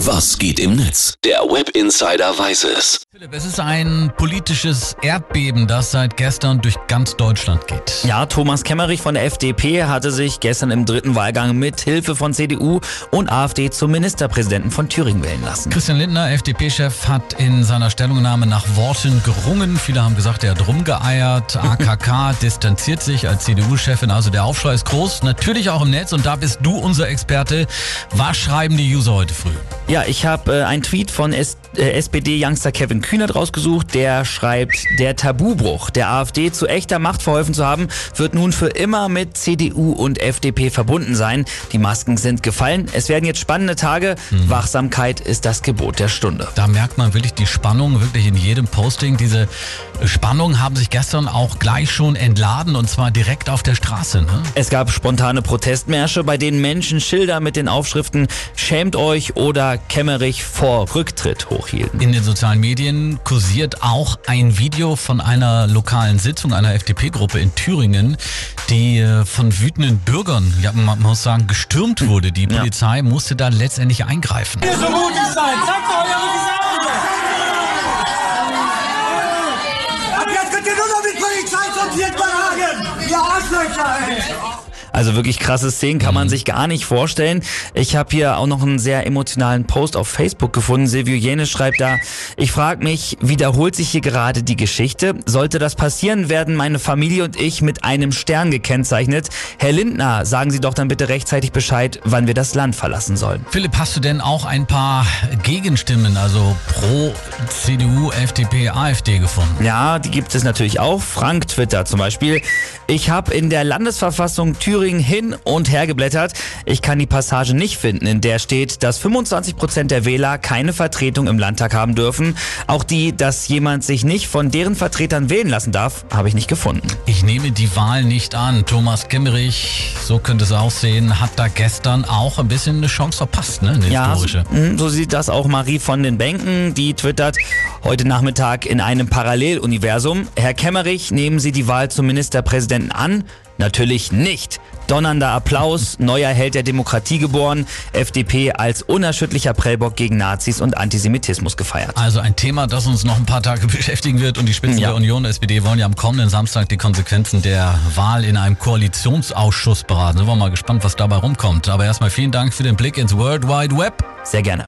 Was geht im Netz? Der Web Insider weiß es. Philipp, es ist ein politisches Erdbeben, das seit gestern durch ganz Deutschland geht. Ja, Thomas Kemmerich von der FDP hatte sich gestern im dritten Wahlgang mit Hilfe von CDU und AfD zum Ministerpräsidenten von Thüringen wählen lassen. Christian Lindner, FDP-Chef, hat in seiner Stellungnahme nach Worten gerungen. Viele haben gesagt, er hat rumgeeiert. AKK distanziert sich als CDU-Chefin. Also der Aufschrei ist groß. Natürlich auch im Netz. Und da bist du unser Experte. Was schreiben die User heute früh? Ja, ich habe äh, einen Tweet von S äh, SPD-Youngster Kevin Kühnert rausgesucht. Der schreibt, der Tabubruch der AfD zu echter Macht verholfen zu haben, wird nun für immer mit CDU und FDP verbunden sein. Die Masken sind gefallen. Es werden jetzt spannende Tage. Mhm. Wachsamkeit ist das Gebot der Stunde. Da merkt man wirklich die Spannung, wirklich in jedem Posting. Diese Spannungen haben sich gestern auch gleich schon entladen und zwar direkt auf der Straße. Ne? Es gab spontane Protestmärsche, bei denen Menschen Schilder mit den Aufschriften Schämt euch oder Kemmerich vor Rücktritt hochhielten. In den sozialen Medien kursiert auch ein Video von einer lokalen Sitzung einer FDP-Gruppe in Thüringen, die äh, von wütenden Bürgern, ja, man muss sagen, gestürmt wurde. Die Polizei ja. musste da letztendlich eingreifen. Ihr so mutig sein, zeigt eure Visage! Ab jetzt könnt ihr nur noch mit Polizei sortiert beragen! Ihr Arschlöcher, ey! Also wirklich krasse Szenen kann man mhm. sich gar nicht vorstellen. Ich habe hier auch noch einen sehr emotionalen Post auf Facebook gefunden. Silvio Jene schreibt da, ich frage mich, wiederholt sich hier gerade die Geschichte? Sollte das passieren, werden meine Familie und ich mit einem Stern gekennzeichnet. Herr Lindner, sagen Sie doch dann bitte rechtzeitig Bescheid, wann wir das Land verlassen sollen. Philipp, hast du denn auch ein paar Gegenstimmen, also pro CDU, FDP, AfD gefunden? Ja, die gibt es natürlich auch. Frank Twitter zum Beispiel. Ich habe in der Landesverfassung Thüringen Thüringen hin und her geblättert. Ich kann die Passage nicht finden, in der steht, dass 25 Prozent der Wähler keine Vertretung im Landtag haben dürfen. Auch die, dass jemand sich nicht von deren Vertretern wählen lassen darf, habe ich nicht gefunden. Ich nehme die Wahl nicht an. Thomas Kimmerich, so könnte es aussehen, hat da gestern auch ein bisschen eine Chance verpasst, ne? Eine ja, historische. So, hm, so sieht das auch Marie von den Bänken, die twittert heute Nachmittag in einem Paralleluniversum. Herr Kemmerich, nehmen Sie die Wahl zum Ministerpräsidenten an? Natürlich nicht. Donnernder Applaus, neuer Held der Demokratie geboren, FDP als unerschütterlicher Prellbock gegen Nazis und Antisemitismus gefeiert. Also ein Thema, das uns noch ein paar Tage beschäftigen wird und die Spitzen ja. der Union der SPD wollen ja am kommenden Samstag die Konsequenzen der Wahl in einem Koalitionsausschuss beraten. Sind wir mal gespannt, was dabei rumkommt. Aber erstmal vielen Dank für den Blick ins World Wide Web. Sehr gerne.